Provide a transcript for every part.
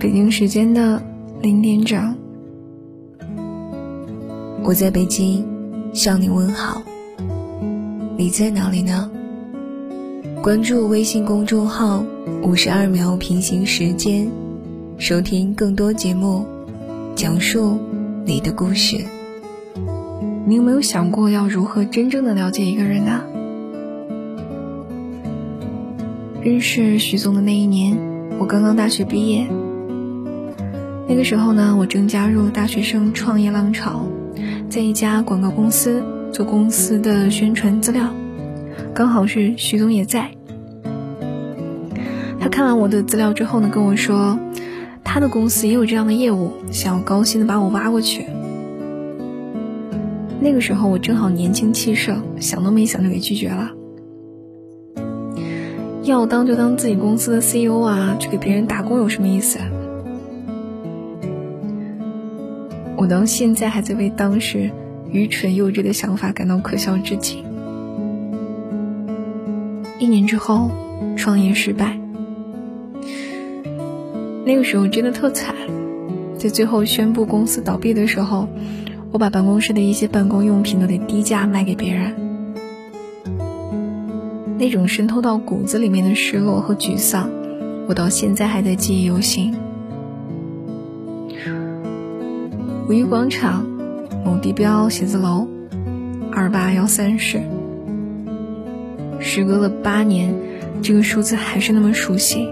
北京时间的零点整，我在北京向你问好。你在哪里呢？关注微信公众号“五十二秒平行时间”，收听更多节目，讲述你的故事。你有没有想过要如何真正的了解一个人呢？认识徐总的那一年，我刚刚大学毕业。那个时候呢，我正加入大学生创业浪潮，在一家广告公司做公司的宣传资料，刚好是徐总也在。他看完我的资料之后呢，跟我说，他的公司也有这样的业务，想要高薪的把我挖过去。那个时候我正好年轻气盛，想都没想就给拒绝了。要当就当自己公司的 CEO 啊，去给别人打工有什么意思？到现在还在为当时愚蠢幼稚的想法感到可笑至极。一年之后，创业失败。那个时候真的特惨，在最后宣布公司倒闭的时候，我把办公室的一些办公用品都得低价卖给别人。那种渗透到骨子里面的失落和沮丧，我到现在还在记忆犹新。五一广场某地标写字楼，二八幺三室。时隔了八年，这个数字还是那么熟悉。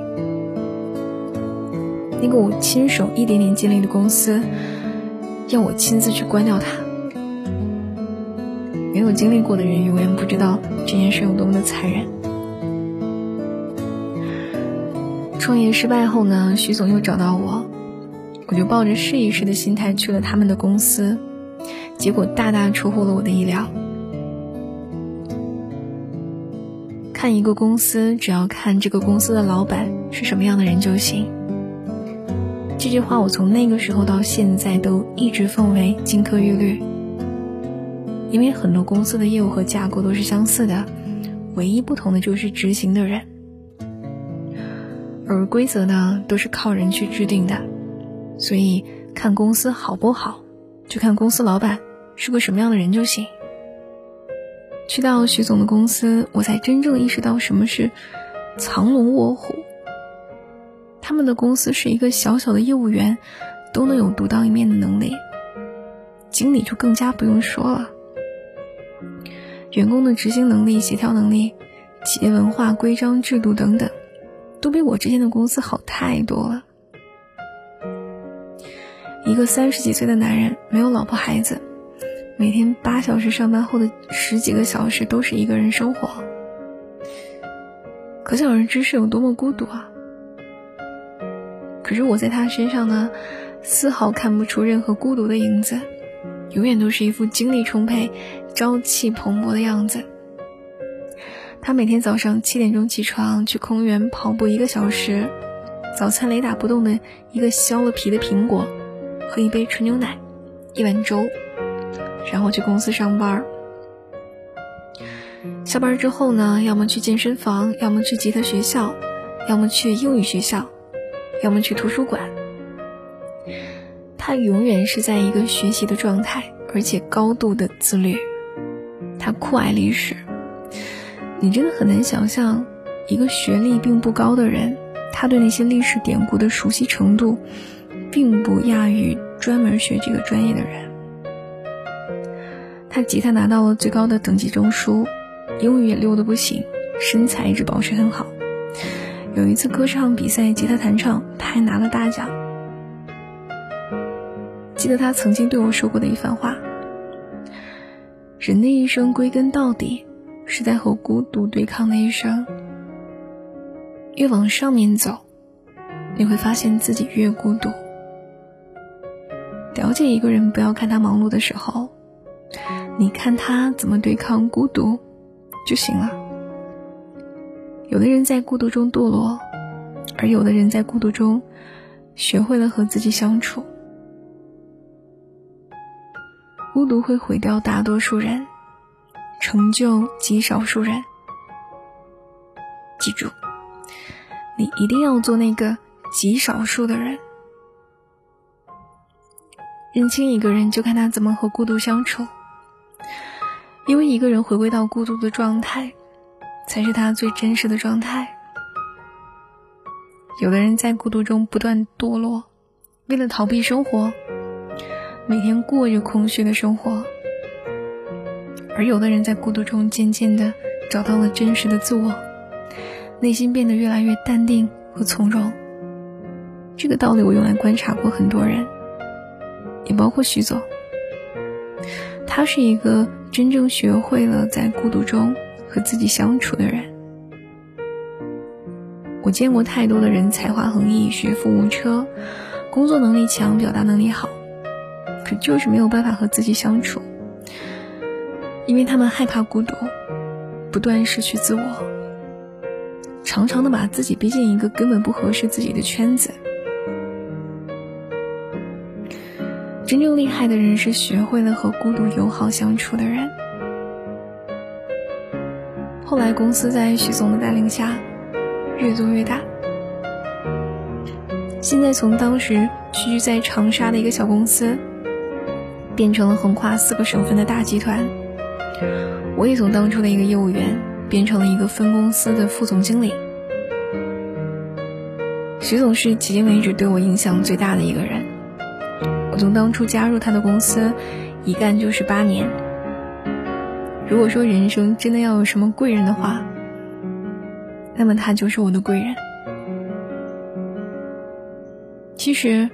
那个我亲手一点点建立的公司，要我亲自去关掉它。没有经历过的人，永远不知道这件事有多么的残忍。创业失败后呢，徐总又找到我。我就抱着试一试的心态去了他们的公司，结果大大出乎了我的意料。看一个公司，只要看这个公司的老板是什么样的人就行。这句话我从那个时候到现在都一直奉为金科玉律。因为很多公司的业务和架构都是相似的，唯一不同的就是执行的人，而规则呢都是靠人去制定的。所以看公司好不好，就看公司老板是个什么样的人就行。去到徐总的公司，我才真正意识到什么是藏龙卧虎。他们的公司是一个小小的业务员都能有独当一面的能力，经理就更加不用说了。员工的执行能力、协调能力、企业文化、规章制度等等，都比我之前的公司好太多了。一个三十几岁的男人，没有老婆孩子，每天八小时上班后的十几个小时都是一个人生活，可想而知是有多么孤独啊！可是我在他身上呢，丝毫看不出任何孤独的影子，永远都是一副精力充沛、朝气蓬勃的样子。他每天早上七点钟起床，去公园跑步一个小时，早餐雷打不动的一个削了皮的苹果。喝一杯纯牛奶，一碗粥，然后去公司上班。下班之后呢，要么去健身房，要么去吉他学校，要么去英语学校，要么去图书馆。他永远是在一个学习的状态，而且高度的自律。他酷爱历史，你真的很难想象，一个学历并不高的人，他对那些历史典故的熟悉程度。并不亚于专门学这个专业的人。他吉他拿到了最高的等级证书，英语也溜得不行，身材一直保持很好。有一次歌唱比赛，吉他弹唱，他还拿了大奖。记得他曾经对我说过的一番话：人的一生归根到底是在和孤独对抗的一生。越往上面走，你会发现自己越孤独。了解一个人，不要看他忙碌的时候，你看他怎么对抗孤独就行了。有的人在孤独中堕落，而有的人在孤独中学会了和自己相处。孤独会毁掉大多数人，成就极少数人。记住，你一定要做那个极少数的人。认清一个人，就看他怎么和孤独相处。因为一个人回归到孤独的状态，才是他最真实的状态。有的人在孤独中不断堕落，为了逃避生活，每天过着空虚的生活；而有的人在孤独中渐渐的找到了真实的自我，内心变得越来越淡定和从容。这个道理我用来观察过很多人，也包括徐总。他是一个真正学会了在孤独中和自己相处的人。我见过太多的人才华横溢、学富五车、工作能力强、表达能力好，可就是没有办法和自己相处，因为他们害怕孤独，不断失去自我，常常的把自己逼进一个根本不合适自己的圈子。真正厉害的人是学会了和孤独友好相处的人。后来公司在徐总的带领下。越做越大，现在从当时屈居在长沙的一个小公司，变成了横跨四个省份的大集团。我也从当初的一个业务员，变成了一个分公司的副总经理。徐总是迄今为止对我影响最大的一个人。从当初加入他的公司，一干就是八年。如果说人生真的要有什么贵人的话，那么他就是我的贵人。其实，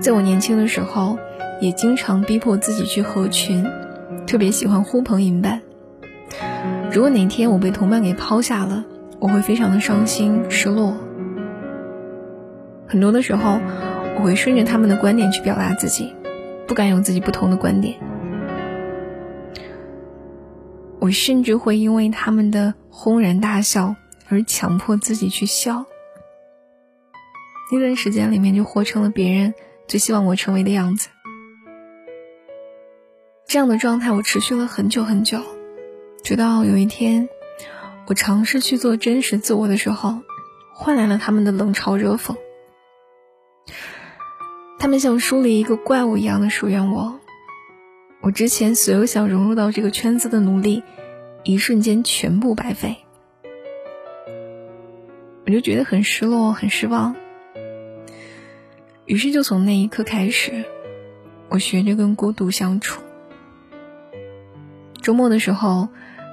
在我年轻的时候，也经常逼迫自己去合群，特别喜欢呼朋引伴。如果哪天我被同伴给抛下了，我会非常的伤心失落。很多的时候，我会顺着他们的观点去表达自己，不敢有自己不同的观点。我甚至会因为他们的轰然大笑。而强迫自己去笑，那段时间里面就活成了别人最希望我成为的样子。这样的状态我持续了很久很久，直到有一天，我尝试去做真实自我的时候，换来了他们的冷嘲热讽。他们像书里一个怪物一样的疏远我，我之前所有想融入到这个圈子的努力，一瞬间全部白费。我就觉得很失落，很失望。于是，就从那一刻开始，我学着跟孤独相处。周末的时候，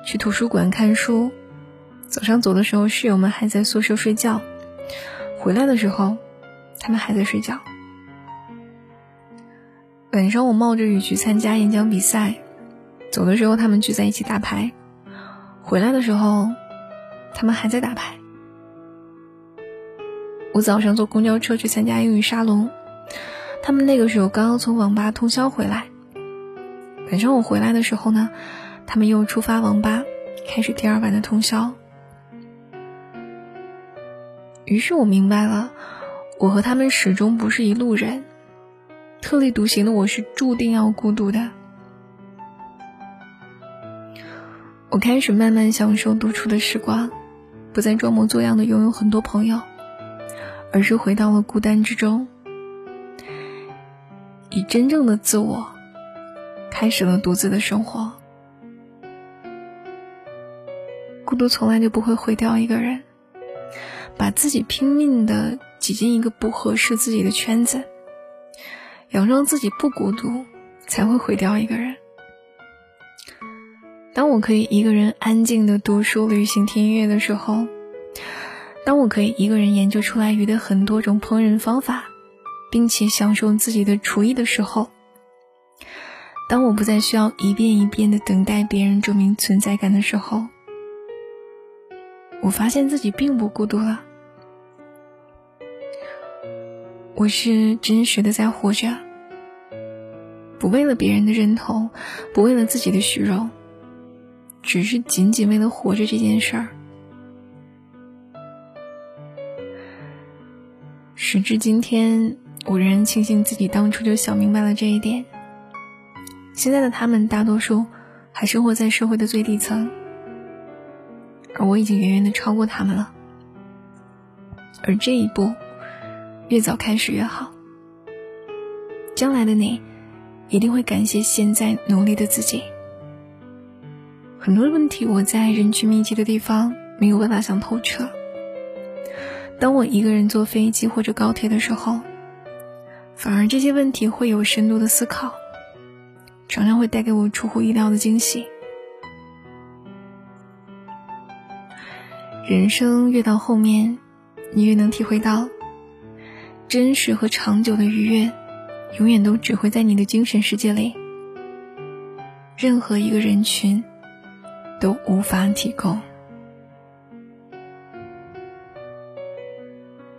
去图书馆看书；早上走的时候，室友们还在宿舍睡觉；回来的时候，他们还在睡觉。晚上，我冒着雨去参加演讲比赛；走的时候，他们聚在一起打牌；回来的时候，他们还在打牌。我早上坐公交车去参加英语沙龙，他们那个时候刚刚从网吧通宵回来。晚上我回来的时候呢，他们又出发网吧，开始第二晚的通宵。于是我明白了，我和他们始终不是一路人，特立独行的我是注定要孤独的。我开始慢慢享受独处的时光，不再装模作样的拥有很多朋友。而是回到了孤单之中，以真正的自我，开始了独自的生活。孤独从来就不会毁掉一个人，把自己拼命的挤进一个不合适自己的圈子，佯装自己不孤独，才会毁掉一个人。当我可以一个人安静的读书、旅行、听音乐的时候。当我可以一个人研究出来鱼的很多种烹饪方法，并且享受自己的厨艺的时候，当我不再需要一遍一遍的等待别人证明存在感的时候，我发现自己并不孤独了。我是真实的在活着，不为了别人的认同，不为了自己的虚荣，只是仅仅为了活着这件事儿。时至今天，我仍然庆幸自己当初就想明白了这一点。现在的他们大多数还生活在社会的最底层，而我已经远远的超过他们了。而这一步，越早开始越好。将来的你，一定会感谢现在努力的自己。很多问题我在人群密集的地方没有办法想透彻。当我一个人坐飞机或者高铁的时候，反而这些问题会有深度的思考，常常会带给我出乎意料的惊喜。人生越到后面，你越能体会到，真实和长久的愉悦，永远都只会在你的精神世界里，任何一个人群都无法提供。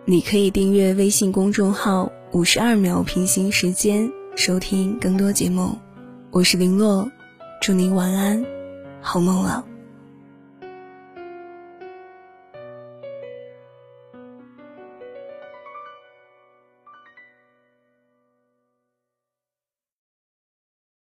你可以订阅微信公众号“五十二秒平行时间”，收听更多节目。我是林洛，祝您晚安，好梦了。